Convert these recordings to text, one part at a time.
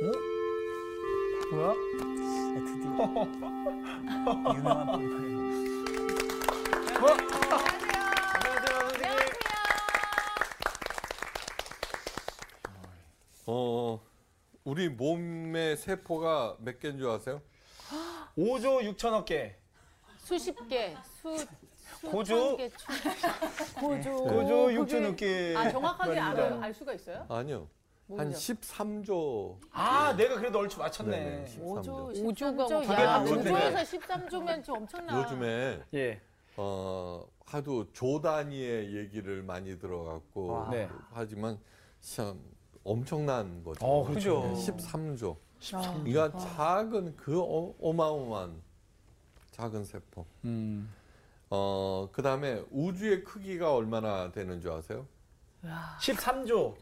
뭐야? 네, 드디어 유명한. 안녕하세요, 선생님. 어, 우리 몸의 세포가 몇 개인 줄 아세요? 5조 6천억 개. 수십 개, 수 고조? 개, 천- 고조. 5조 6천억 개. 아 정확하게 알. 알 수가 있어요? 아니요. 한 뭐죠? 13조. 아, 내가 그래도 얼추 맞췄네. 네네. 5조, 13조. 13조. 그게 야, 맞췄네. 5조에서 13조면 좀 엄청나. 요즘에 예. 어, 하도 조 단위의 얘기를 많이 들어갔고 와. 네. 하지만 참 엄청난 거죠. 어, 그렇죠. 네, 13조. 아. 그러니까 작은 그 어, 어마어마한 작은 세포. 음. 어, 그다음에 우주의 크기가 얼마나 되는 줄 아세요? 13조.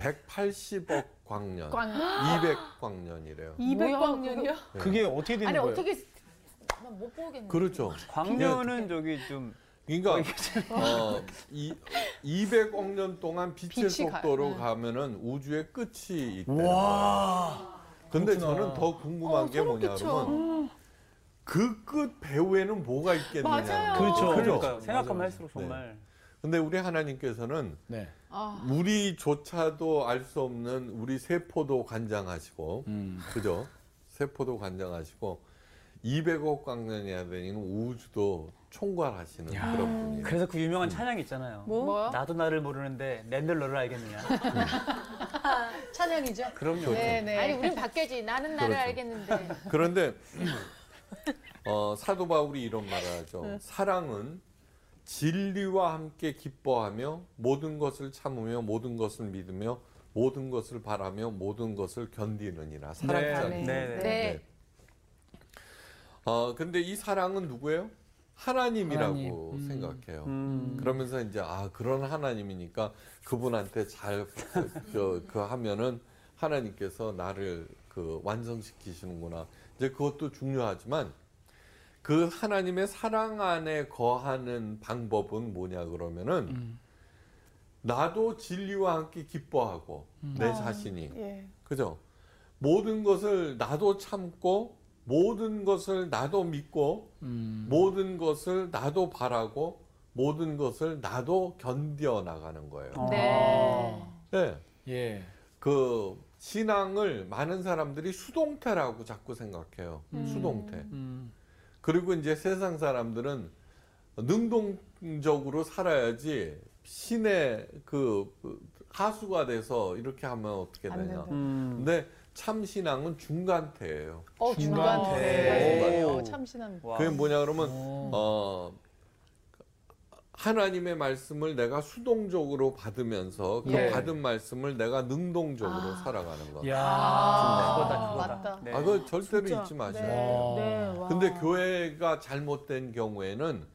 180억 광년. 광 200광년이래요. 200광년이요? 그게 어떻게 되는 아니 거예요? 어떻게 난못 보겠네. 그렇죠. 광년은 저기 좀 그러니까 어, 이 200억 년 동안 빛의 빛이 가- 속도로 네. 가면은 우주의 끝이 있다. 와. 근데 그렇구나. 저는 더 궁금한 어, 게 소름 뭐냐 끼쳐. 그러면 그 끝 배후에는 뭐가 있겠느냐. 맞아요. 그렇죠. 그러니까 맞아, 생각하면. 할수록 정말 근데 우리 하나님께서는 네. 아, 우리조차도 알 수 없는 우리 세포도 관장하시고 음. 그죠? 세포도 관장하시고 200억 광년이야 되는 우주도 총괄하시는 야. 그런 분이에요. 그래서 그 유명한 찬양이 있잖아요. 뭐? 뭐요? 나도 나를 모르는데 낸들 너를 알겠느냐. 찬양이죠. 그럼요. 네 네. 아니 우린 밖에지. 나는 나를 그렇죠. 알겠는데. 그런데 어, 사도 바울이 이런 말을 하죠. 사랑은 진리와 함께 기뻐하며 모든 것을 참으며 모든 것을 믿으며 모든 것을 바라며 모든 것을 견디느니라. 사랑자는. 네. 네, 네. 네. 어, 근데 이 사랑은 누구예요? 하나님이라고 하나님. 음. 생각해요. 음. 그러면서 이제 아 그런 하나님이니까 그분한테 잘 그, 그 하면은 하나님께서 나를 그 완성시키시는구나. 이제 그것도 중요하지만 그 하나님의 사랑 안에 거하는 방법은 뭐냐 그러면은 음. 나도 진리와 함께 기뻐하고 내 아, 자신이 예. 그죠? 모든 것을 나도 참고 모든 것을 나도 믿고 음. 모든 것을 나도 바라고 모든 것을 나도 견뎌 나가는 거예요. 어. 네. 네. 예. 그 신앙을 많은 사람들이 수동태라고 자꾸 생각해요. 음. 수동태. 음. 그리고 이제 세상 사람들은 능동적으로 살아야지 신의 그 하수가 돼서 이렇게 하면 어떻게 안 되냐. 음. 근데 참 신앙은 중간태예요. 어 중간태. 중간태. 와. 그게 뭐냐 그러면 오. 어 하나님의 말씀을 내가 수동적으로 받으면서 그 예. 받은 말씀을 내가 능동적으로 아. 살아가는 거. 야. 아, 그거다, 그거다. 맞다. 네. 아, 그거 절대로 진짜. 잊지 마세요. 네. 네. 와. 근데 교회가 잘못된 경우에는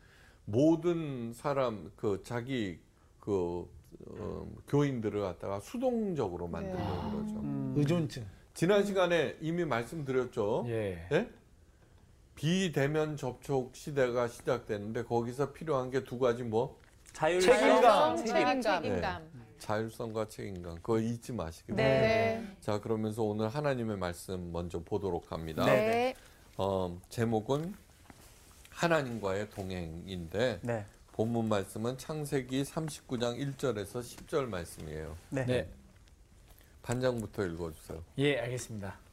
모든 사람 그 자기 그 어, 교인들을 갖다가 수동적으로 만들려고 네. 그러죠. 음. 의존증. 지난 시간에 이미 말씀드렸죠. 예. 예? 비대면 접촉 시대가 시작되는데 거기서 필요한 게 두 가지 뭐 자율성, 책임감. 책임감. 네. 책임감. 자율성과 책임감 그거 잊지 마시기 네. 바랍니다. 네. 자 그러면서 오늘 하나님의 말씀 먼저 보도록 합니다. 네. 어, 제목은 하나님과의 동행인데 네. 본문 말씀은 창세기 39장 1절에서 10절 말씀이에요. 네. 네. 반장부터 읽어주세요. 예, 알겠습니다.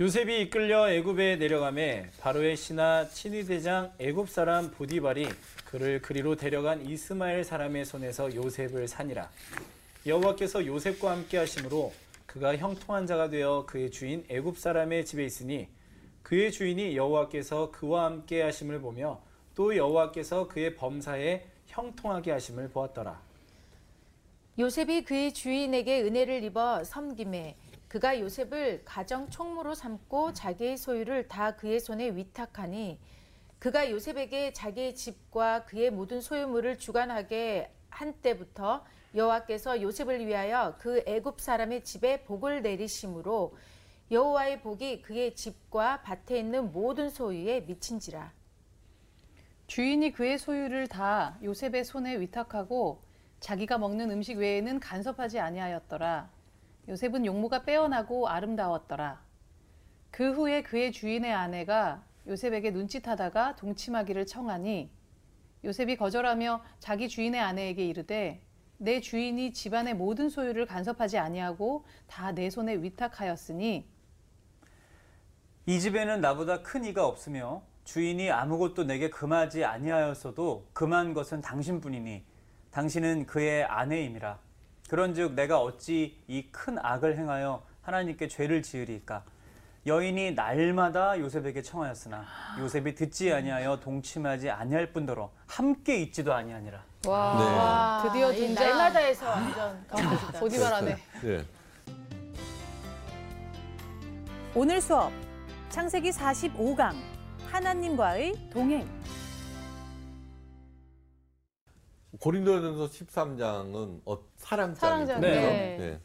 요셉이 이끌려 애굽에 내려가매 바로의 신하 친위 대장 애굽 사람 보디발이 그를 그리로 데려간 이스마엘 사람의 손에서 요셉을 산이라. 여호와께서 요셉과 함께 하심으로 그가 형통한 자가 되어 그의 주인 애굽 사람의 집에 있으니 그의 주인이 여호와께서 그와 함께 하심을 보며 또 여호와께서 그의 범사에 형통하게 하심을 보았더라. 요셉이 그의 주인에게 은혜를 입어 섬김에 그가 요셉을 가정 총무로 삼고 자기의 소유를 다 그의 손에 위탁하니 그가 요셉에게 자기의 집과 그의 모든 소유물을 주관하게 한 때부터 여호와께서 요셉을 위하여 그 애굽 사람의 집에 복을 내리심으로 여호와의 복이 그의 집과 밭에 있는 모든 소유에 미친지라. 주인이 그의 소유를 다 요셉의 손에 위탁하고 자기가 먹는 음식 외에는 간섭하지 아니하였더라. 요셉은 용모가 빼어나고 아름다웠더라. 그 후에 그의 주인의 아내가 요셉에게 눈짓하다가 동침하기를 청하니 요셉이 거절하며 자기 주인의 아내에게 이르되 내 주인이 집안의 모든 소유를 간섭하지 아니하고 다 내 손에 위탁하였으니 이 집에는 나보다 큰 이가 없으며 주인이 아무것도 내게 금하지 아니하였어도 금한 것은 당신뿐이니 당신은 그의 아내임이라. 그런즉 내가 어찌 이 큰 악을 행하여 하나님께 죄를 지으리까? 여인이 날마다 요셉에게 청하였으나 요셉이 듣지 아니하여 동침하지 아니할 뿐더러 함께 있지도 아니하니라. 와, 네. 와, 드디어 이 등장. 날마다에서 완전 깜짝이다. 보디발하네. 예. 오늘 수업 창세기 45강 하나님과의 동행 고린도전서 13장은 어, 사랑장이죠. 사랑장, 네. 예.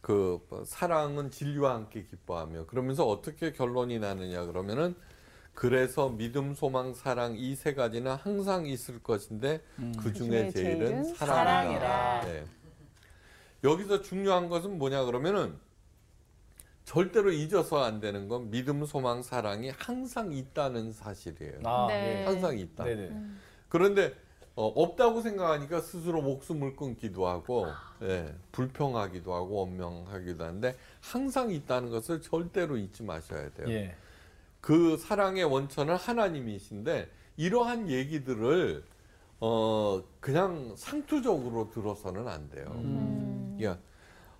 그 사랑은 진리와 함께 기뻐하며 그러면서 어떻게 결론이 나느냐 그러면은 그래서 믿음, 소망, 사랑 이 세 가지는 항상 있을 것인데 그 중에 그중에 제일은 제일은 사랑이다. 사랑이라. 네. 여기서 중요한 것은 뭐냐 그러면은 절대로 잊어서 안 되는 건 믿음, 소망, 사랑이 항상 있다는 사실이에요. 아, 네. 항상 있다. 네네. 그런데 어, 없다고 생각하니까 스스로 목숨을 끊기도 하고 예, 불평하기도 하고 원명하기도 하는데 항상 있다는 것을 절대로 잊지 마셔야 돼요. 예. 그 사랑의 원천은 하나님이신데 이러한 얘기들을 어, 그냥 상투적으로 들어서는 안 돼요. 음. 그러니까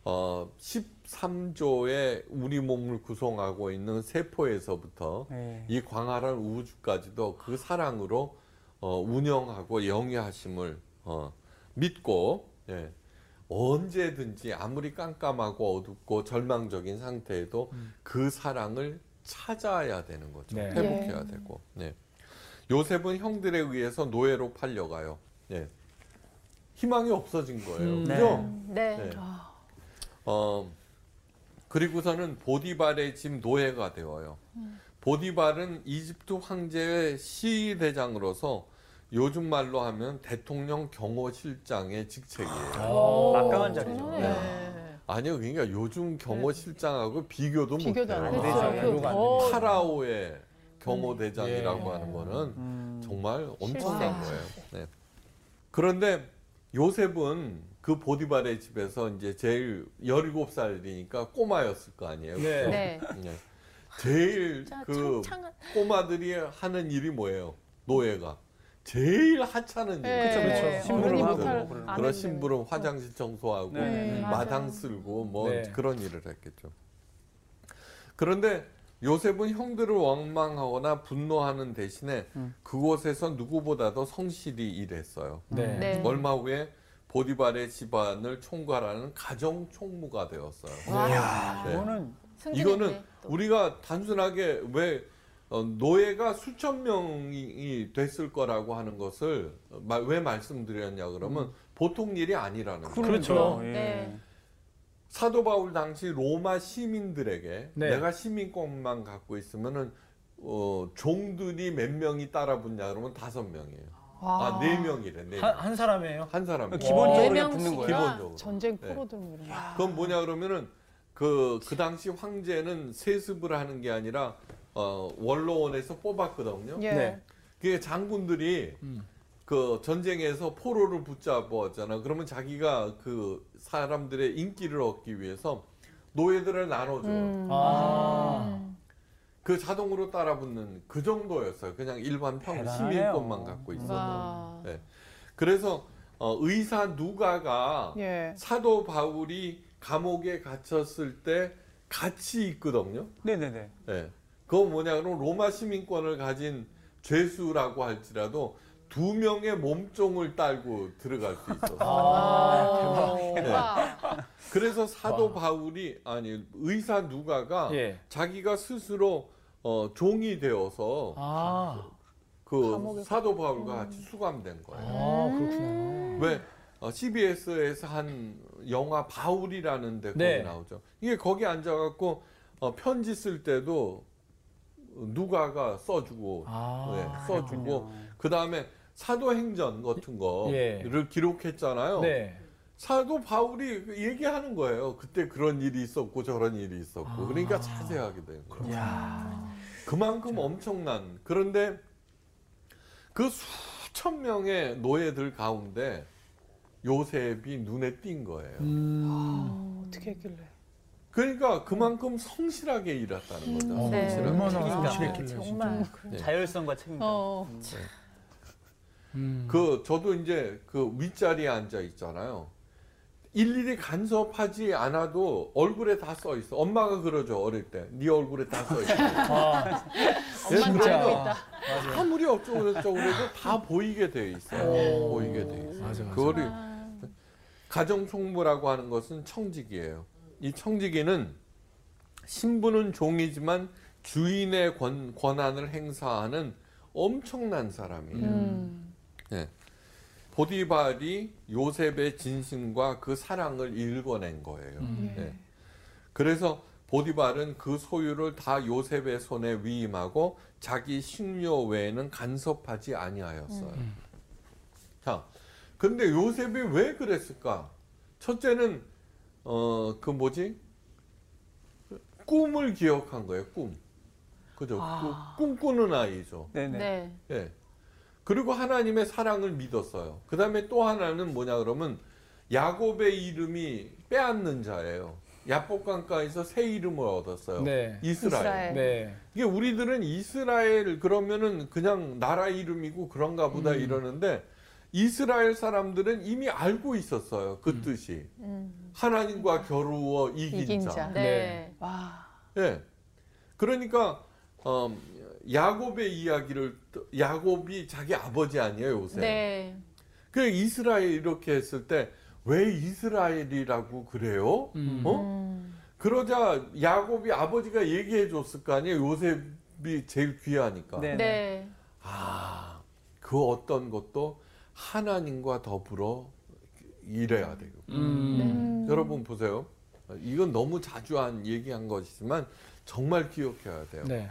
어, 13조의 우리 몸을 구성하고 있는 세포에서부터 네. 이 광활한 우주까지도 그 사랑으로 어, 운영하고 영위하심을 어, 믿고 예, 언제든지 아무리 깜깜하고 어둡고 절망적인 상태에도 그 사랑을 찾아야 되는 거죠. 네. 회복해야 되고. 네. 요셉은 형들에 의해서 노예로 팔려가요. 예. 희망이 없어진 거예요. 음. 그죠? 네. 네. 어, 그리고서는 보디발의 집 노예가 되어요. 보디발은 이집트 황제의 시대장으로서 요즘 말로 하면 대통령 경호실장의 직책이에요. 오. 막강한 자리죠. 네. 네. 아니요, 그러니까 요즘 경호실장하고 비교도 비교도 못해요. 안 되죠. 네. 그더 파라오의 경호대장이라고 예. 하는 거는 음. 정말 엄청난. 거예요. 네. 그런데 요셉은 그 보디발의 집에서 이제 제일 17살이니까 꼬마였을 거 아니에요. 네. 네. 네. 제일 자, 그 꼬마들이 하는 일이 뭐예요? 노예가. 제일 하찮은 일. 네. 그쵸, 그쵸. 어른이 심부름 하고 그런 심부름, 화장실 청소하고 네. 음, 마당. 쓸고 뭐 네. 그런 일을 했겠죠. 그런데 요셉은 형들을 원망하거나 분노하는 대신에 음. 그곳에서 누구보다도 성실히 일했어요. 네. 네. 얼마 후에 보디발의 집안을 총괄하는 가정 총무가 되었어요. 와. 네. 이거는 승진했네, 이거는 또. 우리가 단순하게 왜 어, 노예가 수천 명이 됐을 거라고 하는 것을 마- 왜 말씀드렸냐 그러면 보통 일이 아니라는 거예요. 그렇죠. 예. 네. 사도 바울 당시 로마 시민들에게 네. 내가 시민권만 갖고 있으면은 어, 종들이 몇 명이 따라 붙냐 그러면 다섯 명이에요. 아, 네 명이래. 네 한, 명. 한 사람이에요? 한 사람. 기본적으로 네 그냥 붙는 명씩이나 거예요. 기본적으로. 전쟁 네. 프로들 뭐 이런 거. 그건 뭐냐 그러면은 그, 그 당시 황제는 세습을 하는 게 아니라 어, 원로원에서 뽑았거든요. 예. 네. 그게 장군들이 음. 그 전쟁에서 포로를 붙잡았잖아. 그러면 자기가 그 사람들의 인기를 얻기 위해서 노예들을 나눠줘요. 음. 아. 그 자동으로 따라붙는 그 정도였어요. 그냥 일반 평. 시민권만 갖고 있어. 와. 네. 그래서 어, 의사 누가가 예. 사도 바울이 감옥에 갇혔을 때 같이 있거든요. 네네네. 네. 그거 뭐냐 그러면 로마 시민권을 가진 죄수라고 할지라도 두 명의 몸종을 딸고 들어갈 수 있었어요. 아, 네. 와. 그래서 사도 바울이 아니 의사 누가가 예. 자기가 스스로 어, 종이 되어서 아, 그 사도 바울과 같이 수감된 거예요. 아 그렇구나. 왜 어, CBS에서 한 영화 바울이라는 데 거기 네. 나오죠. 이게 거기 앉아갖고 어, 편지 쓸 때도 누가가 써주고 아, 네, 써주고 그 다음에 사도행전 같은 거를 예. 기록했잖아요. 네. 사도 바울이 얘기하는 거예요. 그때 그런 일이 있었고 저런 일이 있었고. 그러니까 자세하게 된 거예요. 야. 그만큼 엄청난 그런데 그 수천 명의 노예들 가운데 요셉이 눈에 띈 거예요. 음. 어떻게 했길래? 그러니까 그만큼 성실하게 일했다는 거죠. 어, 네. 성실하게. 얼마나 책임감. 성실했길래 정말 네. 자율성과 책임감. 어. 음. 그 저도 이제 그 윗자리에 앉아 있잖아요. 일일이 간섭하지 않아도 얼굴에 다 써 있어. 엄마가 그러죠 어릴 때. 네 얼굴에 다 써 있어. 아. 맞아요. 아무리 어쩌고 저쩌고 해도 다 보이게 돼 있어요. 오. 보이게 돼 있어요. 맞아, 맞아. 그거를 가정 총무라고 하는 것은 청지기예요. 이 청지기는 신부는 종이지만 주인의 권, 권한을 행사하는 엄청난 사람이에요. 음. 예. 보디발이 요셉의 진심과 그 사랑을 읽어낸 거예요. 음. 예. 그래서 보디발은 그 소유를 다 요셉의 손에 위임하고 자기 식료 외에는 간섭하지 아니하였어요. 음. 자, 근데 요셉이 왜 그랬을까? 첫째는 어 그 뭐지? 꿈을 기억한 거예요. 꿈. 그죠? 아. 그 꿈꾸는 아이죠. 네네. 네. 예. 그리고 하나님의 사랑을 믿었어요. 그 다음에 또 하나는 뭐냐 그러면 야곱의 이름이 빼앗는 자예요. 야복강가에서 새 이름을 얻었어요. 네. 이스라엘. 이스라엘. 네. 이게 우리들은 이스라엘 그러면은 그냥 나라 이름이고 그런가 보다 음. 이러는데 이스라엘 사람들은 이미 알고 있었어요. 그 음. 뜻이. 음. 하나님과 겨루어 이긴, 이긴 자. 자. 네. 와. 예. 그러니까 어, 야곱의 이야기를 또- 야곱이 자기 아버지 아니에요, 요새. 네. 그 이스라엘 이렇게 했을 때 왜 이스라엘이라고 그래요? 음. 어? 음. 그러자 야곱이 아버지가 얘기해 줬을 거 아니에요. 요셉이 제일 귀하니까. 네. 네. 아, 그 어떤 것도 하나님과 더불어 일해야 되고. 음. 여러분 보세요. 이건 너무 자주 한 얘기한 것이지만 정말 기억해야 돼요. 네.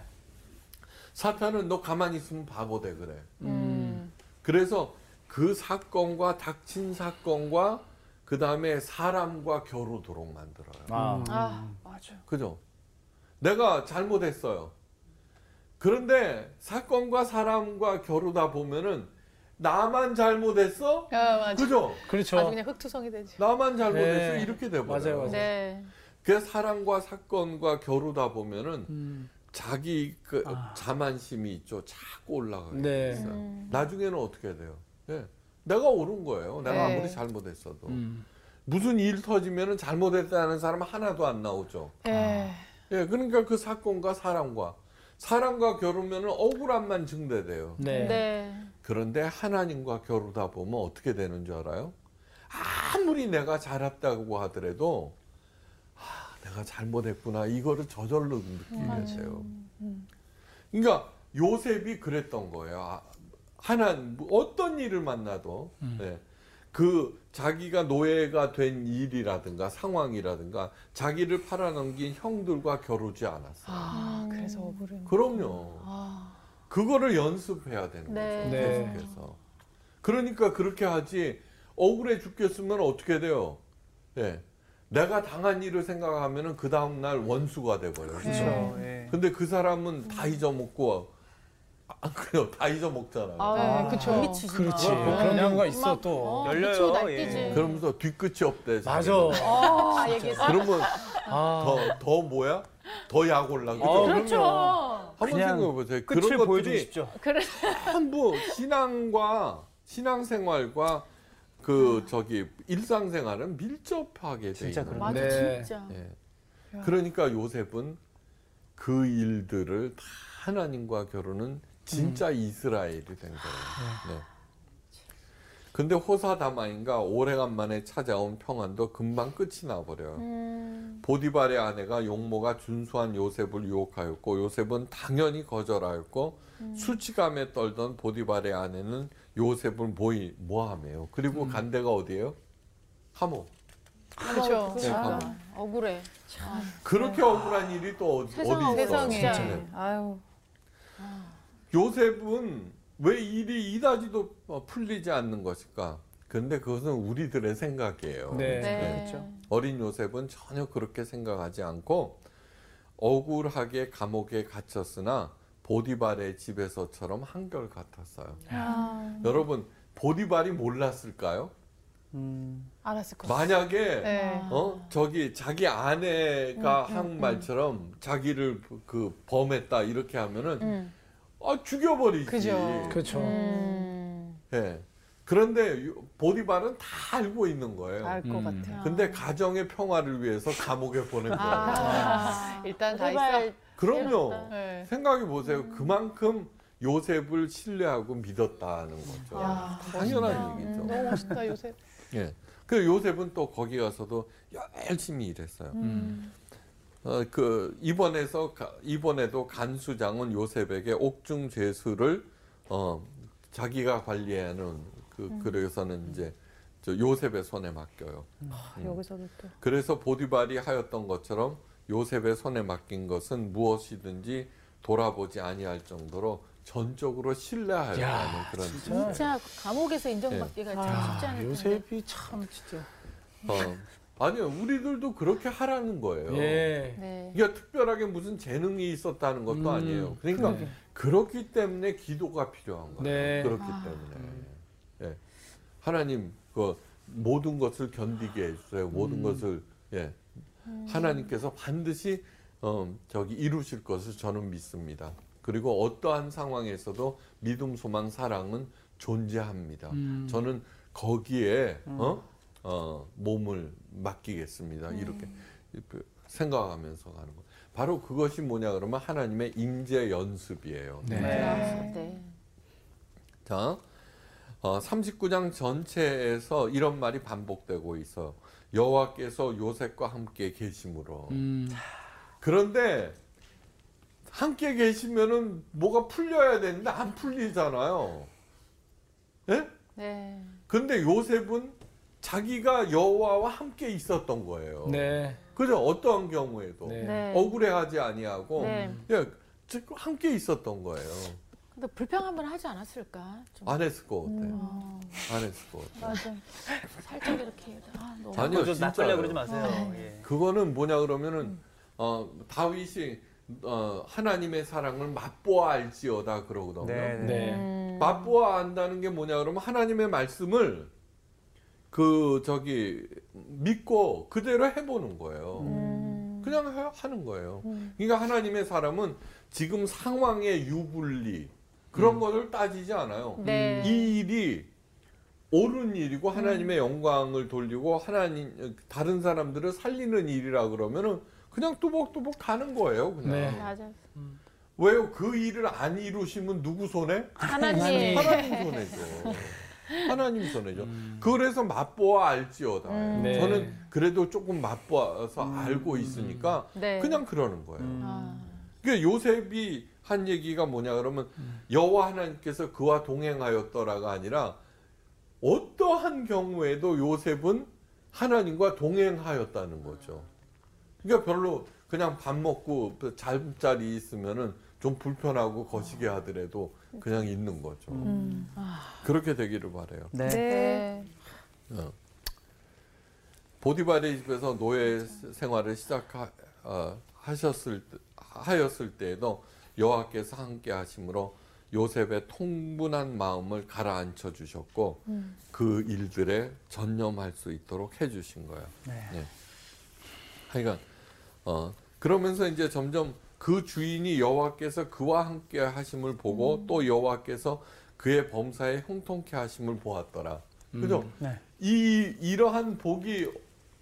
사탄은 너 가만히 있으면 바보 돼 그래. 음. 그래서 그 사건과 닥친 사건과 그 다음에 사람과 겨루도록 만들어요. 아. 아, 맞아. 그죠? 내가 잘못했어요. 그런데 사건과 사람과 겨루다 보면은 나만 잘못했어? 아, 맞아. 그죠? 그렇죠. 아주 그냥 흑투성이 되지. 나만 잘못했어? 네. 이렇게 돼버려요. 맞아요, 맞아요. 네. 그 사람과 사건과 겨루다 보면은 음. 자기 그 아. 자만심이 있죠. 자꾸 올라가게 네. 있어요. 음. 나중에는 어떻게 돼요? 예. 내가 옳은 거예요. 내가 네. 아무리 잘못했어도. 음. 무슨 일 터지면은 잘못했다는 사람 하나도 안 나오죠. 예. 예, 그러니까 그 사건과 사람과 사람과 겨루면은 억울함만 증대돼요. 네. 네. 그런데 하나님과 겨루다 보면 어떻게 되는 줄 알아요? 아무리 내가 잘했다고 하더라도 아, 내가 잘못했구나 이거를 저절로 느끼게 돼요. 그러니까 요셉이 그랬던 거예요. 아, 하나 뭐 어떤 일을 만나도 음. 네. 그 자기가 노예가 된 일이라든가 상황이라든가 자기를 팔아넘긴 형들과 겨루지 않았어요. 아, 그래서 억울해. 그럼요. 아. 그거를 연습해야 되는 네. 거죠. 네. 계속해서. 그러니까 그렇게 하지 억울해 죽겠으면 어떻게 돼요? 예. 내가 당한 일을 생각하면은 그 다음 날 원수가 돼 버려요. 그렇죠. 예. 근데 그 사람은 다 잊어먹고 안 그래요? 다 잊어먹잖아요. 아, 네, 그쵸. 미치지 그렇지. 마. 그런 경우가 있어 막, 또. 어, 열려요. 날뛰지. 예. 그러면서 뒤끝이 없대. 맞아. 자기는. 아, 얘기했어. 그러면 아. 더, 더 뭐야? 더 약 올라. 그죠? 어, 그렇죠. 한번 그냥 생각해 보세요. 끝을 그런 보여주고 것들이 싶죠. 그래. 전부 신앙과 신앙생활과 그 저기 일상생활은 밀접하게 돼 진짜 있는. 맞아, 네. 진짜. 예. 그러니까 요셉은 그 일들을 다 하나님과 겨루는 진짜 이스라엘이 된 거예요. 네. 근데 호사다마인가 오래간만에 찾아온 평안도 금방 끝이 나버려요. 음. 보디발의 아내가 용모가 준수한 요셉을 유혹하였고 요셉은 당연히 거절하였고 수치감에 떨던 보디발의 아내는 요셉을 모이 모함해요. 그리고 간 데가 어디예요? 하모. 그렇죠. 네, 아. 억울해. 그렇게 억울한 일이 또 어디, 세상 어디 있어요? 세상에. 네. 아유. 요셉은 왜 일이 이다지도 어, 풀리지 않는 것일까? 근데 그것은 우리들의 생각이에요. 네. 그렇죠. 어린 요셉은 전혀 그렇게 생각하지 않고 억울하게 감옥에 갇혔으나 보디발의 집에서처럼 한결 같았어요. 아. 여러분 보디발이 몰랐을까요? 음, 알았을 것. 만약에 네. 어 저기 자기 아내가 음, 한 음, 말처럼 자기를 그 범했다 이렇게 하면은 음. 아 죽여버리지. 그죠. 그렇죠. 음. 예. 그런데 요- 보디발은 다 알고 있는 거예요. 알 것 음. 같아요. 근데 가정의 평화를 위해서 감옥에 보낸 거예요. 아, 일단 다 있어. 그럼요. 네. 생각해 보세요. 그만큼 요셉을 신뢰하고 믿었다는 거죠. 야, 당연한 멋있다. 얘기죠. 음, 너무 멋있다 요새. 예. 그 요셉은 또 거기 가서도 열심히 일했어요. 음. 어, 그 이번에서 가- 이번에도 간수장은 요셉에게 옥중 죄수를 어, 자기가 관리하는 그 그래서는 이제 저 요셉의 손에 맡겨요. 음. 여기서도 또. 그래서 보디발이 하였던 것처럼 요셉의 손에 맡긴 것은 무엇이든지 돌아보지 아니할 정도로 전적으로 신뢰하였다는 야, 그런 진짜. 진짜 감옥에서 인정받기가 참 아, 쉽지 않을 텐데. 요셉이 참 진짜. 어, 아니요 우리들도 그렇게 하라는 거예요. 예. 네. 그러니까 특별하게 무슨 재능이 있었다는 것도 음, 아니에요. 그러니까 그러게. 그렇기 때문에 기도가 필요한 거예요. 네. 그렇기 때문에 예. 하나님 그 모든 것을 견디게 해주세요. 모든 음. 것을 예. 하나님께서 반드시 어, 저기 이루실 것을 저는 믿습니다. 그리고 어떠한 상황에서도 믿음, 소망, 사랑은 존재합니다. 음. 저는 거기에 어? 어, 몸을 맡기겠습니다. 이렇게 이렇게 생각하면서 가는 거. 바로 그것이 뭐냐 그러면 하나님의 임재 연습이에요. 네. 네. 네. 자, 어, 39장 전체에서 이런 말이 반복되고 있어. 여호와께서 요셉과 함께 계심으로. 음. 그런데 함께 계시면은 뭐가 풀려야 되는데 안 풀리잖아요. 예? 네. 근데 요셉은 자기가 여호와와 함께 있었던 거예요. 네. 그죠? 어떠한 경우에도 네. 네. 억울해하지 아니하고 네. 예, 즉 함께 있었던 거예요. 근데 불평한번 하지 않았을까? 좀. 안 했을 것 같아요. 어, 안 했을 것 같아요. 맞아. 살짝 이렇게. 아, 너무. 아니요, 좀. 낚으려 그러지 마세요. 어. 예. 그거는 뭐냐 그러면은 어, 다윗이 어, 하나님의 사랑을 맛보아 알지어다 그러거든요. 네, 네. 네. 음. 맛보아 안다는 게 뭐냐 그러면 하나님의 말씀을 그 저기 믿고 그대로 해보는 거예요. 음. 그냥 하- 하는 거예요. 음. 그러니까 하나님의 사람은 지금 상황의 유불리 그런 것을 따지지 않아요. 네. 이 일이 옳은 일이고 하나님의 영광을 돌리고 하나님 다른 사람들을 살리는 일이라 그러면은 그냥 뚜벅뚜벅 가는 거예요. 그냥 네. 맞아. 왜요? 그 일을 안 이루시면 누구 손에? 하나님. 하나님 손해죠. 하나님 손해죠. 그래서 맛보아 알지어다. 음. 네. 저는 그래도 조금 맛보아서 알고 있으니까 네. 그냥 그러는 거예요. 아. 그러니까 요셉이 한 얘기가 뭐냐 그러면 여호와 하나님께서 그와 동행하였더라가 아니라 어떠한 경우에도 요셉은 하나님과 동행하였다는 거죠. 그러니까 별로 그냥 밥 먹고 잠자리 있으면은 좀 불편하고 거시게 하더라도 그냥 있는 거죠. 음. 그렇게 되기를 바래요. 네. 네. 어. 보디발의 집에서 노예 생활을 시작하셨을 하였을 때에도 여호와께서 함께 하심으로 요셉의 통분한 마음을 가라앉혀 주셨고 음. 그 일들에 전념할 수 있도록 해 주신 거예요. 네. 하여간 어 그러면서 이제 점점 그 주인이 여호와께서 그와 함께 하심을 보고 또 여호와께서 그의 범사에 형통케 하심을 보았더라. 그죠? 네. 이 이러한 복이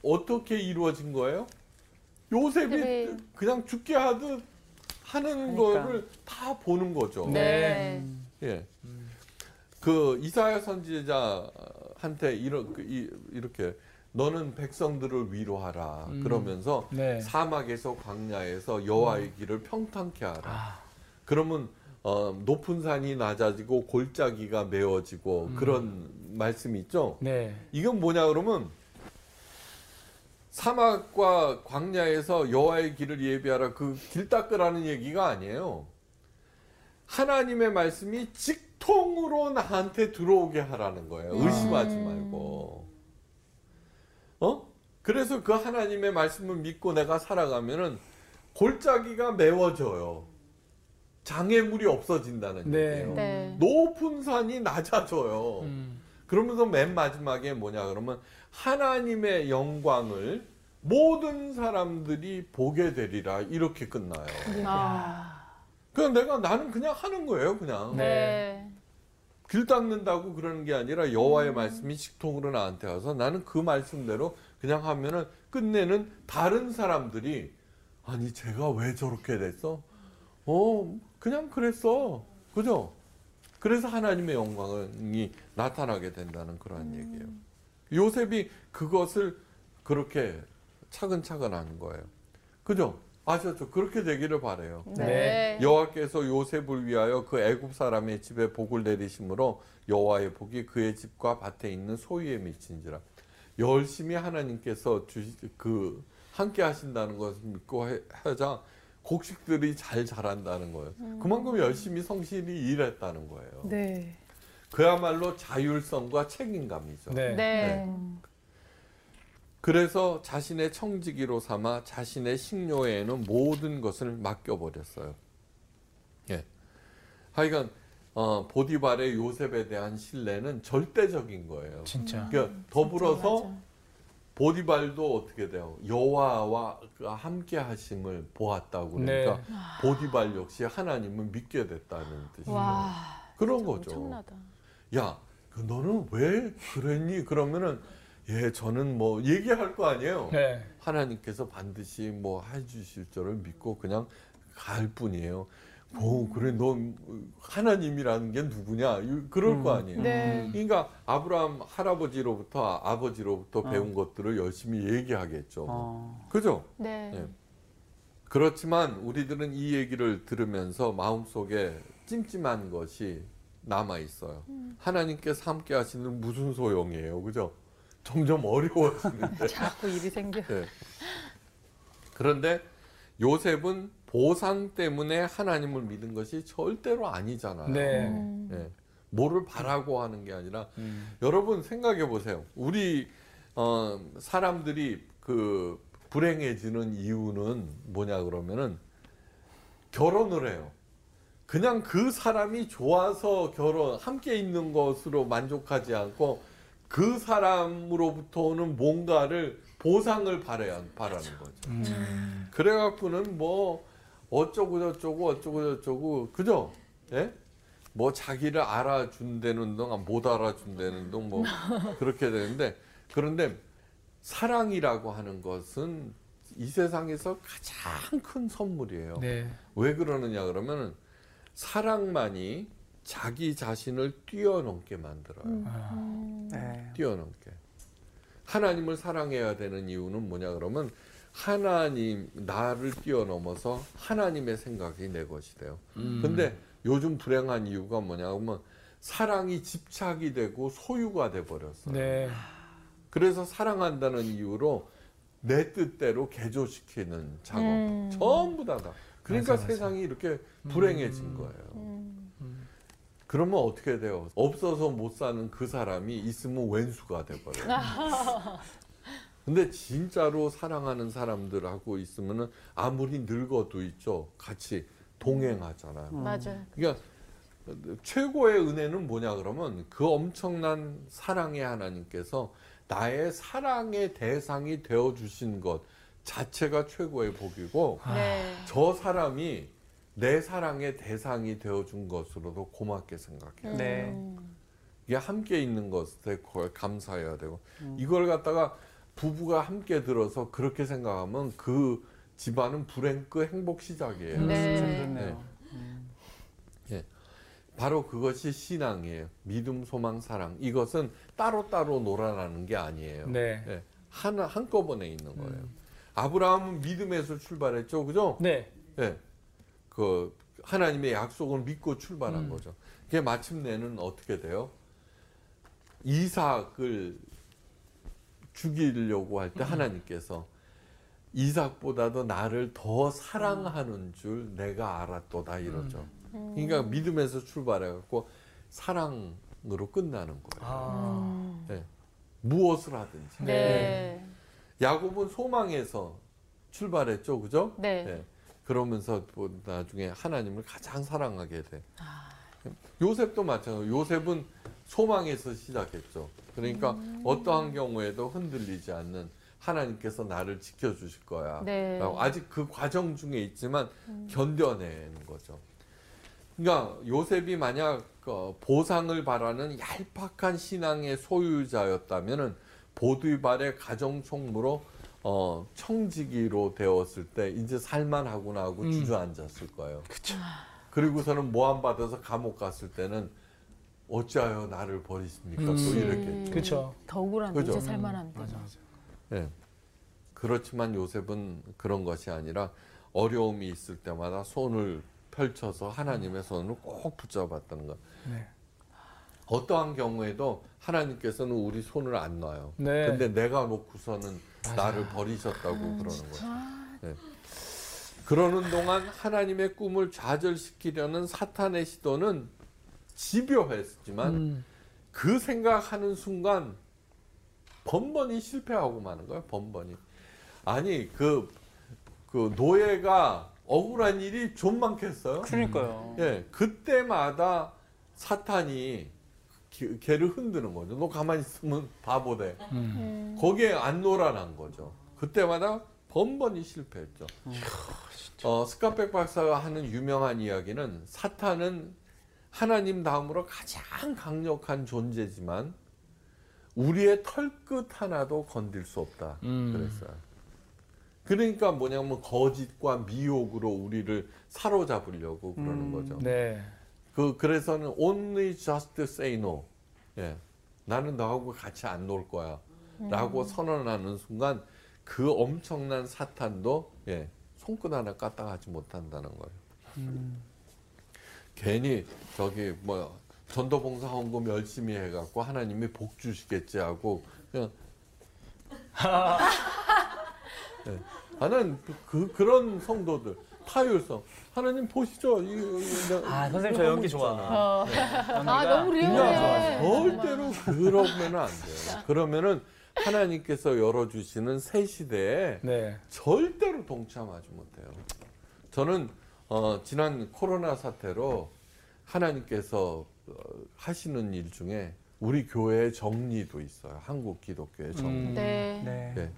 어떻게 이루어진 거예요? 요셉이 요셉이- 그냥 죽게 하듯 하는 그러니까. 거를 다 보는 거죠. 네. 예. 그 이사야 선지자한테 이런 그 이- 이렇게 너는 백성들을 위로하라 음. 그러면서 네. 사막에서 광야에서 여호와의 길을 평탄케 하라. 그러면 어, 높은 산이 낮아지고 골짜기가 메워지고 그런 말씀이 있죠. 네. 이건 뭐냐 그러면 사막과 광야에서 여호와의 길을 예비하라 그 길 닦으라는 얘기가 아니에요. 하나님의 말씀이 식통으로 나한테 들어오게 하라는 거예요. 의심하지 말고. 어? 그래서 그 하나님의 말씀을 믿고 내가 살아가면은 골짜기가 메워져요. 장애물이 없어진다는 네. 얘기예요. 네. 높은 산이 낮아져요. 음. 그러면서 맨 마지막에 뭐냐 그러면 하나님의 영광을 모든 사람들이 보게 되리라 이렇게 끝나요. 아, 그냥 내가 나는 그냥 하는 거예요, 그냥. 네. 길 닦는다고 그러는 게 아니라 여호와의 말씀이 식통으로 나한테 와서 나는 그 말씀대로 그냥 하면은 끝내는 다른 사람들이 아니 제가 왜 저렇게 됐어? 어 그냥 그랬어, 그죠? 그래서 하나님의 영광이 나타나게 된다는 그러한 얘기예요. 요셉이 그것을 그렇게 차근차근 하는 거예요. 그죠? 아셨죠? 그렇게 되기를 바래요. 네. 여호와께서 요셉을 위하여 그 애굽 사람의 집에 복을 내리심으로 여호와의 복이 그의 집과 밭에 있는 소유에 미친지라. 열심히 하나님께서 주시 그 함께 하신다는 것을 믿고 해- 하자 곡식들이 잘 자란다는 거예요. 그만큼 열심히 성실히 일했다는 거예요. 네. 그야말로 자율성과 책임감이죠. 네. 네. 그래서 자신의 청지기로 삼아 자신의 식료에는 모든 것을 맡겨버렸어요. 예. 하여간 어, 보디발의 요셉에 대한 신뢰는 절대적인 거예요. 진짜. 그러니까 더불어서 맞아. 보디발도 어떻게 돼요? 여호와와 그 함께 하심을 보았다고 그러니까 네. 보디발 역시 하나님을 믿게 됐다는 뜻이에요. 와. 그런 진짜 거죠. 엄청나다. 야, 그 너는 왜 그랬니? 그러면은 예, 저는 뭐 얘기할 거 아니에요. 네. 하나님께서 반드시 뭐 해주실 줄을 믿고 그냥 갈 뿐이에요. 뭐 그래 너 하나님이라는 게 누구냐? 이- 그럴 거 아니에요. 네. 그러니까 아브라함 할아버지로부터 아버지로부터 어. 배운 것들을 열심히 얘기하겠죠. 어. 그죠? 네. 네. 그렇지만 우리들은 이 얘기를 들으면서 마음속에 찜찜한 것이 남아 있어요. 하나님께서 함께 하시는 무슨 소용이에요. 그죠? 점점 어려워지는데. 자꾸 일이 생겨. 네. 그런데 요셉은 보상 때문에 하나님을 믿은 것이 절대로 아니잖아요. 네. 음. 네. 뭐를 바라고 하는 게 아니라 음. 여러분 생각해 보세요. 우리 어, 사람들이 그 불행해지는 이유는 뭐냐 그러면은 결혼을 해요. 그냥 그 사람이 좋아서 결혼 함께 있는 것으로 만족하지 않고 그 사람으로부터 오는 뭔가를 보상을 바라야 바라는 거죠. 음. 그래갖고는 뭐 어쩌고 저쩌고 어쩌고 저쩌고 그죠? 예? 뭐 자기를 알아준다는 동안 못 알아준다는 동 뭐 그렇게 되는데 그런데 사랑이라고 하는 것은 이 세상에서 가장 큰 선물이에요. 네. 왜 그러느냐 그러면은 사랑만이 자기 자신을 뛰어넘게 만들어요. 아. 네. 뛰어넘게. 하나님을 사랑해야 되는 이유는 뭐냐 그러면 하나님 나를 뛰어넘어서 하나님의 생각이 내 것이 돼요. 음. 근데 요즘 불행한 이유가 뭐냐 그러면 사랑이 집착이 되고 소유가 돼 버렸어요. 네. 그래서 사랑한다는 이유로 내 뜻대로 개조시키는 작업 음. 전부 다다. 그러니까 맞아, 맞아. 세상이 이렇게 불행해진 음. 거예요. 음. 그러면 어떻게 돼요? 없어서 못 사는 그 사람이 있으면 왼수가 돼버려요. 근데 진짜로 사랑하는 사람들하고 있으면은 아무리 늙어도 있죠. 같이 동행하잖아요. 맞아요. 그러니까 최고의 은혜는 뭐냐 그러면 그 엄청난 사랑의 하나님께서 나의 사랑의 대상이 되어 주신 것 자체가 최고의 복이고 네. 저 사람이 내 사랑의 대상이 되어 준 것으로도 고맙게 생각해요. 네. 음. 이게 함께 있는 것에 그걸 감사해야 되고 음. 이걸 갖다가 부부가 함께 들어서 그렇게 생각하면 그 집안은 불행 끝 행복 시작이에요. 네. 참 좋네요. 음. 바로 그것이 신앙이에요. 믿음, 소망, 사랑. 이것은 따로따로 놀아나는 게 아니에요. 네. 예, 하나 한꺼번에 있는 거예요. 음. 아브라함은 믿음에서 출발했죠, 그죠? 네. 예, 그 하나님의 약속을 믿고 출발한 음. 거죠. 그게 마침내는 어떻게 돼요? 이삭을 죽이려고 할 음. 때 하나님께서 이삭보다도 나를 더 사랑하는 줄 내가 알았도다 이러죠. 음. 그러니까 믿음에서 출발해갖고 사랑으로 끝나는 거예요. 아. 예. 무엇을 하든지. 네. 야곱은 소망에서 출발했죠, 그죠? 네. 예. 그러면서 뭐 나중에 하나님을 가장 사랑하게 돼. 아. 요셉도 마찬가지로 요셉은 소망에서 시작했죠. 그러니까 음. 어떠한 경우에도 흔들리지 않는 하나님께서 나를 지켜주실 거야. 네. 음. 라고 아직 그 과정 중에 있지만 견뎌내는 거죠. 그러니까 요셉이 만약 어, 보상을 바라는 얄팍한 신앙의 소유자였다면은 보디발의 가정 총무로 어, 청지기로 되었을 때 이제 살만하구나 하고 음. 주저앉았을 거예요. 그쵸. 그리고서는 모함 받아서 감옥 갔을 때는 어찌하여 나를 버리십니까? 또 음. 이랬겠죠. 그쵸. 더 억울한 그죠? 이제. 맞아, 맞아. 예. 그렇지만 요셉은 그런 것이 아니라 어려움이 있을 때마다 손을 펼쳐서 하나님의 손을 꼭 붙잡았다는 것. 네. 어떠한 경우에도 하나님께서는 우리 손을 안 놔요. 네. 근데 내가 놓고서는 나를 버리셨다고 그러는 거죠. 네. 그러는 동안 하나님의 꿈을 좌절시키려는 사탄의 시도는 집요했지만 음. 그 생각하는 순간 번번이 실패하고 마는 거예요. 번번이. 아니 그, 그 노예가 억울한 일이 좀 많겠어요. 그러니까요. 예, 그때마다 사탄이 기- 걔를 흔드는 거죠. 너 가만히 있으면 바보 돼. 음. 거기에 안 놀아난 거죠. 그때마다 번번이 실패했죠. 어, 스카백 박사가 하는 유명한 이야기는 사탄은 하나님 다음으로 가장 강력한 존재지만 우리의 털끝 하나도 건들 수 없다. 음. 그랬어요. 그러니까 뭐냐면 거짓과 미혹으로 우리를 사로잡으려고 그러는 음. 거죠. 네. 그 그래서는 only just say no. 예. 나는 너하고 같이 안 놀 거야. 라고 선언하는 순간 그 엄청난 사탄도 예, 손끝 하나 까딱하지 못한다는 거예요. 괜히 저기 뭐 전도봉사 헌금 열심히 해갖고 하나님이 복 주시겠지 하고 그냥 예. 나는 그 그런 성도들 타율성 하나님 보시죠. 이, 이, 아, 선생님 저 연기 좋아. 어. 연기가 아 너무 리얼해. 절대로 그러면 안 돼요. 그러면은 하나님께서 열어주시는 새 시대에 네. 절대로 동참하지 못해요. 저는 어, 지난 코로나 사태로 하나님께서 어, 하시는 일 중에 우리 교회의 정리도 있어요. 한국 기독교의 정리. 음. 네. 네. 네.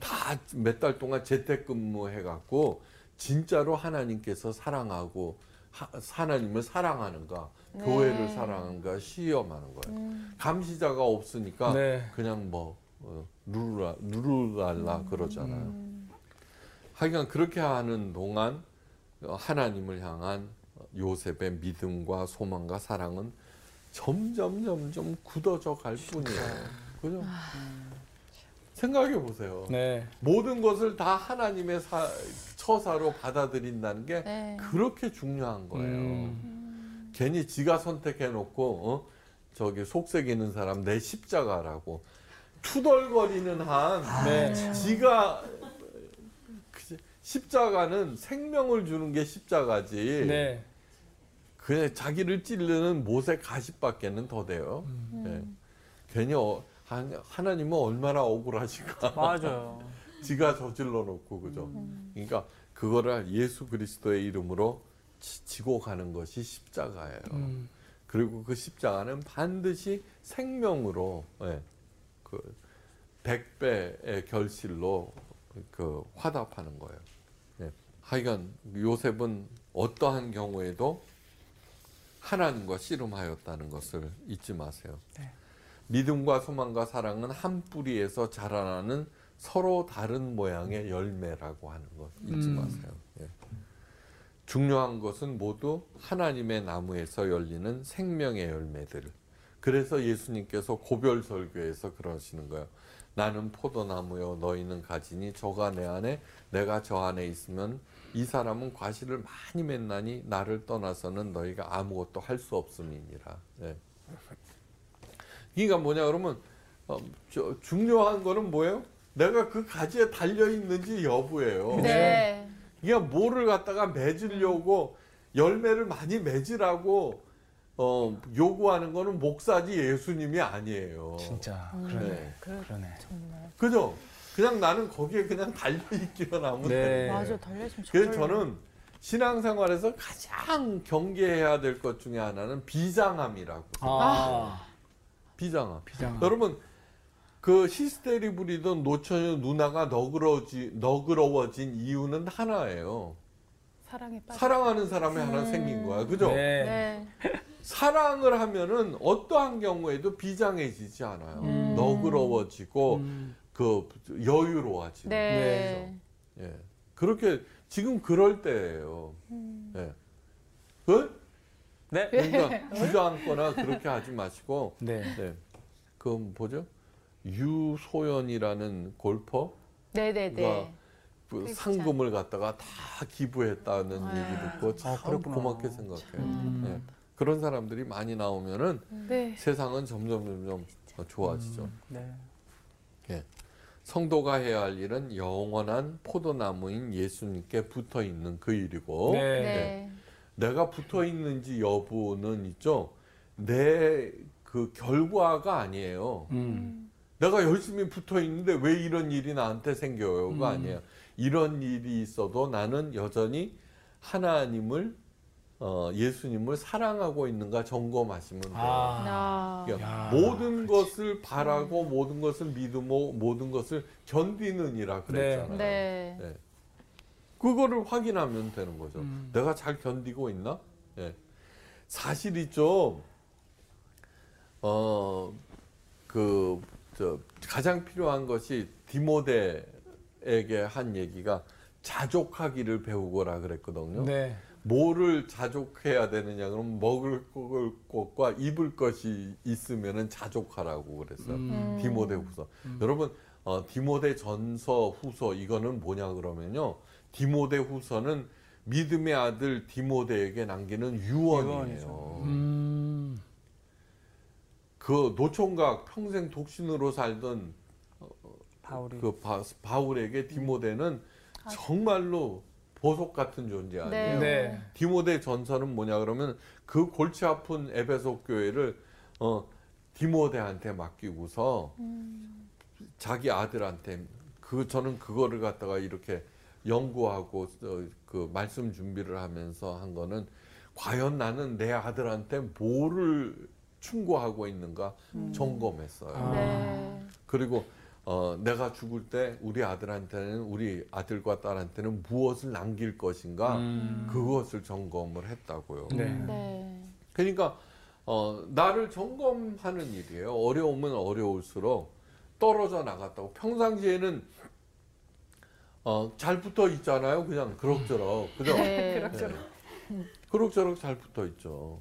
다몇 달 동안 재택근무 해갖고 진짜로 하나님께서 사랑하고 하, 하나님을 사랑하는가, 네. 교회를 사랑하는가 시험하는 거예요. 음. 감시자가 없으니까 네. 그냥 뭐 어, 누르라 누르랄라 음. 그러잖아요. 하여간 그렇게 하는 동안 어, 하나님을 향한 요셉의 믿음과 소망과 사랑은 점점 점점 굳어져 갈 뿐이에요. 그죠? 생각해 보세요. 네. 모든 것을 다 하나님의 사- 처사로 받아들인다는 게 네. 그렇게 중요한 거예요. 음. 괜히 지가 선택해 놓고 어? 저기 속색이는 사람 내 십자가라고 투덜거리는 한 네. 지가 그 십자가는 생명을 주는 게 십자가지. 네. 그냥 자기를 찌르는 못의 가십밖에는 더 돼요. 음. 예. 괜히 어, 한- 하나님은 얼마나 억울하실까. 맞아요. 지가 저질러 놓고 그죠. 그러니까 그거를 예수 그리스도의 이름으로 지- 지고 가는 것이 십자가예요. 음. 그리고 그 십자가는 반드시 생명으로 예, 그 백배의 결실로 그 화답하는 거예요. 예. 하여간 요셉은 어떠한 경우에도 하나님과 씨름하였다는 것을 잊지 마세요. 네. 믿음과 소망과 사랑은 한 뿌리에서 자라나는 서로 다른 모양의 열매라고 하는 것 잊지 음. 마세요. 예. 중요한 것은 모두 하나님의 나무에서 열리는 생명의 열매들. 그래서 예수님께서 고별 설교에서 그러시는 거예요. 나는 포도나무요 너희는 가지니 저가 내 안에 내가 저 안에 있으면 이 사람은 과실을 많이 맺나니 나를 떠나서는 너희가 아무것도 할 수 없음이니라. 예. 그러니까 뭐냐 그러면 어, 저, 중요한 거는 뭐예요? 내가 그 가지에 달려 있는지 여부예요. 네. 그러니까 뭐를 갖다가 맺으려고 열매를 많이 맺으라고 어, 요구하는 거는 목사지 예수님이 아니에요. 진짜 음. 그러네. 네. 그러네. 정말. 그죠? 그냥 나는 거기에 그냥 달려 있기만 하면 돼. 네. 맞아 달려 있으면 그래서 저절로. 저는 신앙생활에서 가장 경계해야 될 것 중에 하나는 비장함이라고. 아, 비장함. 비장. 여러분 그 히스테리 부리던 노처녀 누나가 너그러지 너그러워진 이유는 하나예요. 사랑에 빠져. 사랑하는 사람이 하나 생긴 거야. 그죠? 네. 네. 사랑을 하면은 어떠한 경우에도 비장해지지 않아요. 음. 너그러워지고 음, 그 여유로워지고. 네. 예. 그렇게 지금 그럴 때예요. 음. 예. 그? 네. 그러니까 주저앉거나 그렇게 하지 마시고 네. 네. 그 뭐죠? 유소연이라는 골퍼 네네네. 그 크리스찬. 상금을 갖다가 다 기부했다는 아. 얘기 듣고 참 아, 그렇구나. 고맙게 생각해요. 음. 예. 그런 사람들이 많이 나오면은 네. 세상은 점점 점점 좋아지죠. 네. 성도가 해야 할 일은 영원한 포도나무인 예수님께 붙어 있는 그 일이고 네. 네. 내가 붙어 있는지 여부는 있죠. 내 그 결과가 아니에요. 음. 내가 열심히 붙어 있는데 왜 이런 일이 나한테 생겨요가 음. 아니에요. 이런 일이 있어도 나는 여전히 하나님을 어, 예수님을 사랑하고 있는가 점검하시면 돼요. 아. 아. 그러니까 야, 모든 것을 바라고 모든 것을 믿으고 모든 것을 견디는 이라 그랬잖아요. 네. 네. 그거를 확인하면 되는 거죠. 음. 내가 잘 견디고 있나? 예. 사실 있죠. 어, 그, 저, 가장 필요한 것이 디모데에게 한 얘기가 자족하기를 배우거라 그랬거든요. 네. 뭐를 자족해야 되느냐 그러면 먹을 것과 입을 것이 있으면은 자족하라고 그랬어요. 음. 디모데 후서. 여러분 어, 디모데 전서 후서 이거는 뭐냐 그러면요. 디모데 후서는 믿음의 아들 디모데에게 남기는 유언이에요. 음. 그 노총각 평생 독신으로 살던 바울이 그 바, 바울에게 디모데는 정말로 보석 같은 존재 아니에요. 네. 네. 디모데 전서는 뭐냐 그러면 그 골치 아픈 에베소 교회를 어 디모데한테 맡기고서 자기 아들한테 그 저는 그거를 갖다가 이렇게 연구하고 어, 그 말씀 준비를 하면서 한 거는 과연 나는 내 아들한테 뭐를 충고하고 있는가 점검했어요. 아. 네. 그리고 어, 내가 죽을 때 우리 아들한테는 우리 아들과 딸한테는 무엇을 남길 것인가 음. 그것을 점검을 했다고요. 네. 네. 그러니까 어, 나를 점검하는 일이에요. 어려우면 어려울수록 떨어져 나갔다고. 평상시에는 어, 잘 붙어 있잖아요. 그냥 그럭저럭. 그죠? 네. 네. 그럭저럭 잘 붙어 있죠.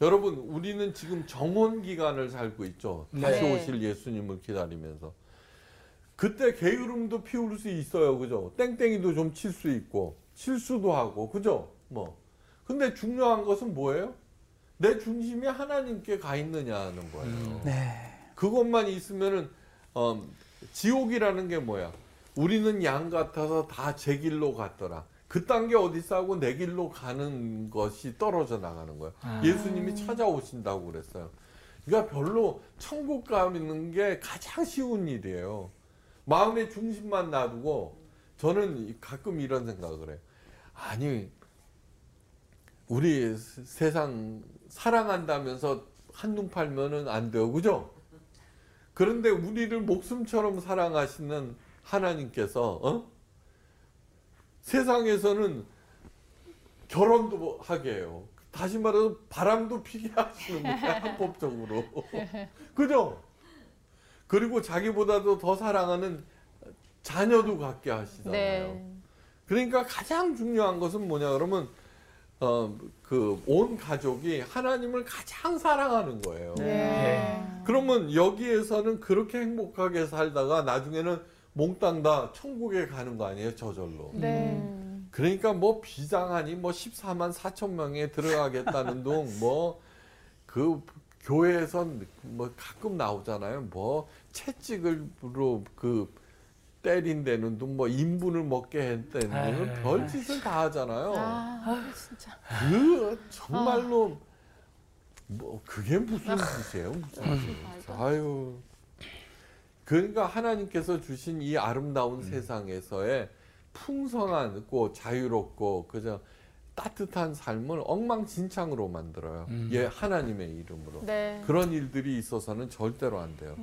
여러분, 우리는 지금 정원 기간을 살고 있죠. 다시 네. 오실 예수님을 기다리면서. 그때 게으름도 피울 수 있어요. 그죠? 땡땡이도 좀 칠 수 있고, 실수도 하고, 그죠? 뭐. 근데 중요한 것은 뭐예요? 내 중심이 하나님께 가 있느냐는 거예요. 음. 네. 그것만 있으면은 어, 지옥이라는 게 뭐야? 우리는 양 같아서 다 제 길로 갔더라. 그딴 게 어디 싸고 내 길로 가는 것이 떨어져 나가는 거야. 아. 예수님이 찾아오신다고 그랬어요. 그러니까 별로 천국 가는 게 가장 쉬운 일이에요. 마음의 중심만 놔두고 저는 가끔 이런 생각을 해요. 아니 우리 세- 세상 사랑한다면서 한눈 팔면은 안 돼요. 그죠? 그런데 우리를 목숨처럼 사랑하시는 하나님께서 어? 세상에서는 결혼도 하게 해요. 다시 말해서 바람도 피게 하시는 거예요. 합법적으로. 그죠? 그리고 자기보다도 더 사랑하는 자녀도 갖게 하시잖아요. 네. 그러니까 가장 중요한 것은 뭐냐 그러면 어 그 온 가족이 하나님을 가장 사랑하는 거예요. 네. 그러면 여기에서는 그렇게 행복하게 살다가 나중에는 몽땅 다 천국에 가는 거 아니에요, 저절로. 네. 음. 그러니까 뭐 비장하니 뭐 14만 4천 명에 들어가겠다는 둥 뭐 그 교회에선 뭐 가끔 나오잖아요. 뭐 채찍으로 그 때린다는 둥 뭐 인분을 먹게 했다는 둥 아유. 별짓을 다 하잖아요. 아, 진짜. 그 정말로 뭐 그게 무슨 뜻이에요? 무슨 뜻이에요? 아유. 그러니까 하나님께서 주신 이 아름다운 세상에서의 풍성하고 자유롭고 그저 따뜻한 삶을 엉망진창으로 만들어요. 예, 하나님의 이름으로. 네. 그런 일들이 있어서는 절대로 안 돼요.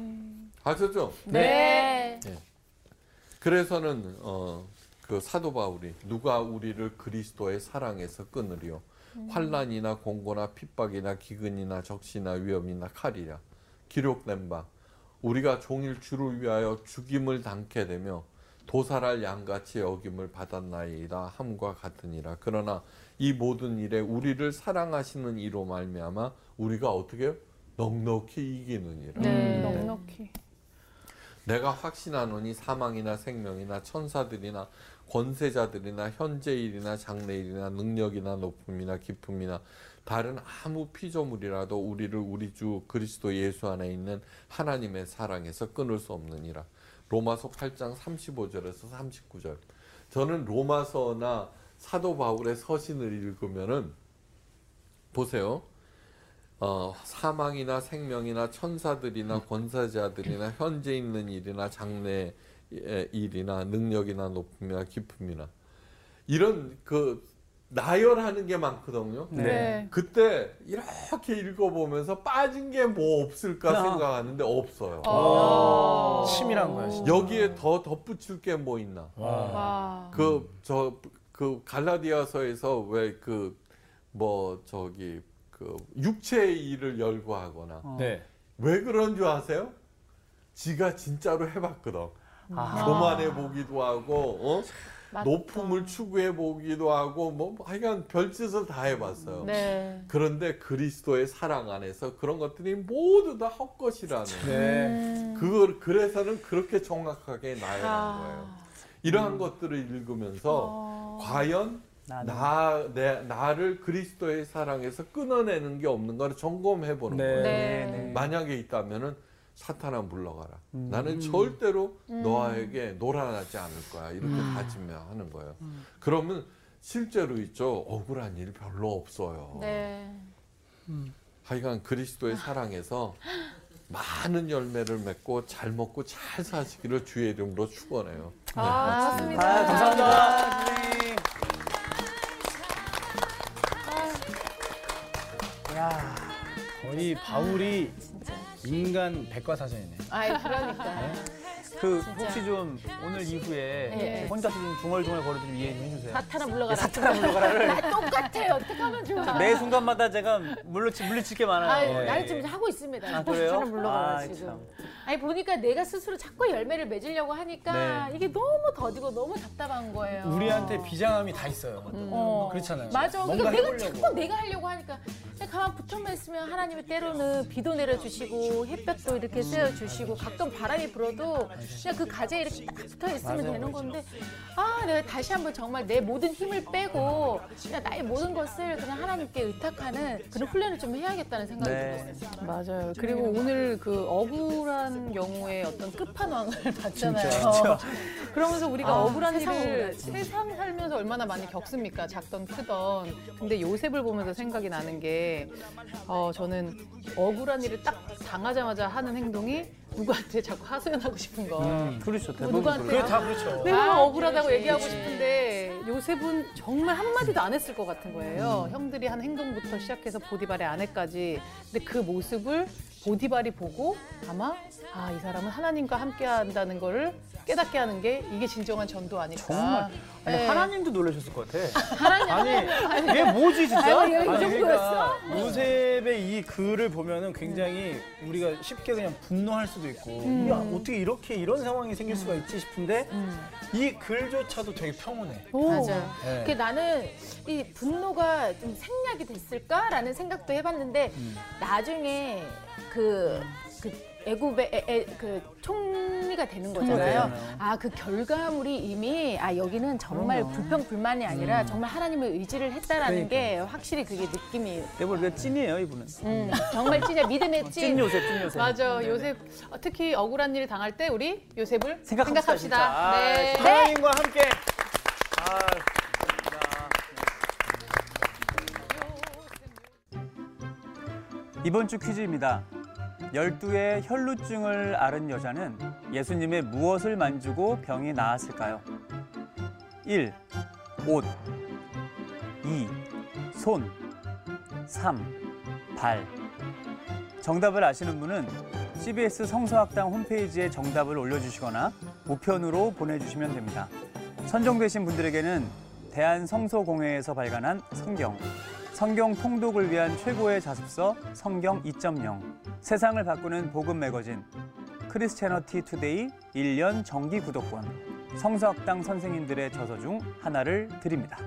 아셨죠? 네. 그래서는 어, 그 사도 바울이 누가 우리를 그리스도의 사랑에서 끊으리요 환란이나 공고나 핍박이나 기근이나 적시나 위험이나 칼이라 기록된 바 우리가 종일 주를 위하여 죽임을 당케 되며 도살할 양같이 여김을 받았나이다 함과 같으니라 그러나 이 모든 일에 우리를 사랑하시는 이로 말미암아 우리가 어떻게? 넉넉히 이기느니라 네. 넉넉히. 내가 확신하노니 사망이나 생명이나 천사들이나 권세자들이나 현재일이나 장래일이나 능력이나 높음이나 깊음이나 다른 아무 피조물이라도 우리를 우리 주 그리스도 예수 안에 있는 하나님의 사랑에서 끊을 수 없느니라. 로마서 8장 35절에서 39절. 저는 로마서나 사도 바울의 서신을 읽으면은 보세요. 어, 사망이나 생명이나 천사들이나 권사자들이나 현재 있는 일이나 장래 일이나 능력이나 높음이나 깊음이나 이런 그 나열하는 게 많거든요. 네. 그때 이렇게 읽어보면서 빠진 게 뭐 없을까 아. 생각하는데 없어요. 아. 치밀한 거야, 진짜. 여기에 더 덧붙일 게 뭐 있나? 그저그 갈라디아서에서 왜 그 뭐 저기 그 육체의 일을 열거하거나 어. 네. 왜 그런 줄 아세요? 지가 진짜로 해봤거든. 아. 교만해 보기도 하고 어? 맞다. 높음을 추구해 보기도 하고 뭐 하여간 별짓을 다 해봤어요. 네. 그런데 그리스도의 사랑 안에서 그런 것들이 모두 다 헛것이라는 네. 그걸 그래서는 그렇게 정확하게 나열한 아. 거예요. 이러한 것들을 읽으면서 어. 과연. 나, 내, 나를 그리스도의 사랑에서 끊어내는 게 없는 걸 점검해 보는 네. 거예요. 네. 네. 만약에 있다면은 사탄아 물러가라. 음. 나는 절대로 음. 너에게 놀아나지 않을 거야. 이렇게 다짐해 하는 거예요. 그러면 실제로 있죠. 억울한 일 별로 없어요. 네. 하여간 그리스도의 사랑에서 많은 열매를 맺고 잘 먹고 잘 사시기를 주의 이름으로 축원해요. 아, 맞습니다. 아, 감사합니다. 선생님. 야, 거의 바울이 인간 백과사전이네. 아이, 그러니까. 그 혹시 좀 오늘 이후에 네. 혼자서 좀 중얼중얼 거리도 좀 이해 좀 해주세요. 사탄아 물러가라. 사탄아 물러가라를 아, 똑같아요. 어떡하면 좋아. 매 순간마다 제가 물리칠, 물리칠 게 많아요. 아유, 네. 나는 지금 하고 있습니다. 아, 그래요? 물러가라 아, 지금. 참. 아니 보니까 내가 스스로 자꾸 열매를 맺으려고 하니까 네. 이게 너무 더디고 너무 답답한 거예요. 우리한테 비장함이 다 있어요. 어. 그렇잖아요. 맞아. 뭔가 그러니까 내가 해보려고. 자꾸 내가 하려고 하니까 그냥 가만 붙여만 있으면 하나님이 때로는 비도 내려주시고 햇볕도 이렇게 쐬어주시고 가끔 바람이 불어도 그냥 그 가지에 이렇게 딱 붙어 있으면 되는. 건데 아 내가 다시 한번 정말 내 모든 힘을 빼고 그냥 나의 모든 것을 그냥 하나님께 의탁하는 그런 훈련을 좀 해야겠다는 생각이 네. 들었어요. 맞아요. 그리고 오늘 그 억울한 경우에 어떤 끝판왕을 봤잖아요. 진짜, 그러면서 우리가 아, 억울한 세상 일을. 세상 살면서 얼마나 많이 겪습니까? 작던 크던. 근데 요셉을 보면서 생각이 나는 게 어, 저는 억울한 일을 딱 당하자마자 하는 행동이 누구한테 자꾸 하소연하고 싶은 거. 그렇죠. 대부분 누구한테 그게 그렇죠. 다 그렇죠. 내가 아, 억울하다고 그렇지. 얘기하고 싶은데 요셉은 정말 한마디도 안 했을 것 같은 거예요. 형들이 한 행동부터 시작해서 보디발의 아내까지. 근데 그 모습을 보디발이 보고 아마 아, 이 사람은 하나님과 함께 한다는 거를 깨닫게 하는 게 이게 진정한 전도 아닐까. 정말 아니, 네. 하나님도 놀라셨을 것 같아. 아니 이게 뭐지 진짜? 아니, 이 정도였어? 그러니까 요셉의 이 글을 보면은 굉장히 우리가 쉽게 그냥 분노할 수도 있고 음. 야 어떻게 이렇게 이런 상황이 생길 수가 있지 싶은데 이 글조차도 되게 평온해. 오. 맞아요. 네. 그 나는 이 분노가 좀 생략이 됐을까라는 생각도 해봤는데 나중에 그, 그 애굽의 애- 애- 그총 리가 되는 거잖아요. 아 그 결과물이 이미 아 여기는 정말 불평 불만이 아니라 정말 하나님의 의지를 했다라는 게 확실히 그게 느낌이 대부분 우리가 찐이에요 이분은. 음, 정말 진짜 믿음의 찐. 찐 요셉, 찐 요셉. 맞아. 요셉 어, 특히 억울한 일을 당할 때 우리 요셉을 생각합시다. 아, 네. 하나님과 함께 아, 감사합니다. 이번 주 퀴즈입니다. 12의 혈루증을 앓은 여자는 예수님의 무엇을 만지고 병이 나았을까요? 1. 옷 2. 손 3. 발 정답을 아시는 분은 CBS 성서학당 홈페이지에 정답을 올려주시거나 우편으로 보내주시면 됩니다. 선정되신 분들에게는 대한성소공회에서 발간한 성경, 성경 통독을 위한 최고의 자습서 성경 2.0, 세상을 바꾸는 복음 매거진, 크리스채너티 투데이 1년 정기 구독권, 성서학당 선생님들의 저서 중 하나를 드립니다.